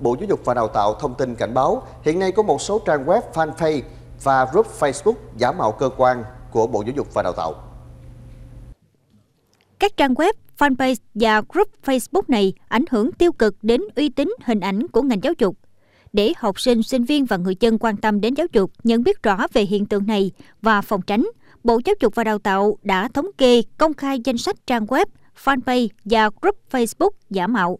Bộ Giáo dục và Đào tạo thông tin cảnh báo hiện nay có một số trang web fanpage và group Facebook giả mạo cơ quan của Bộ Giáo dục và Đào tạo. Các trang web, fanpage và group Facebook này ảnh hưởng tiêu cực đến uy tín hình ảnh của ngành giáo dục. Để học sinh, sinh viên và người dân quan tâm đến giáo dục nhận biết rõ về hiện tượng này và phòng tránh, Bộ Giáo dục và Đào tạo đã thống kê công khai danh sách trang web, fanpage và group Facebook giả mạo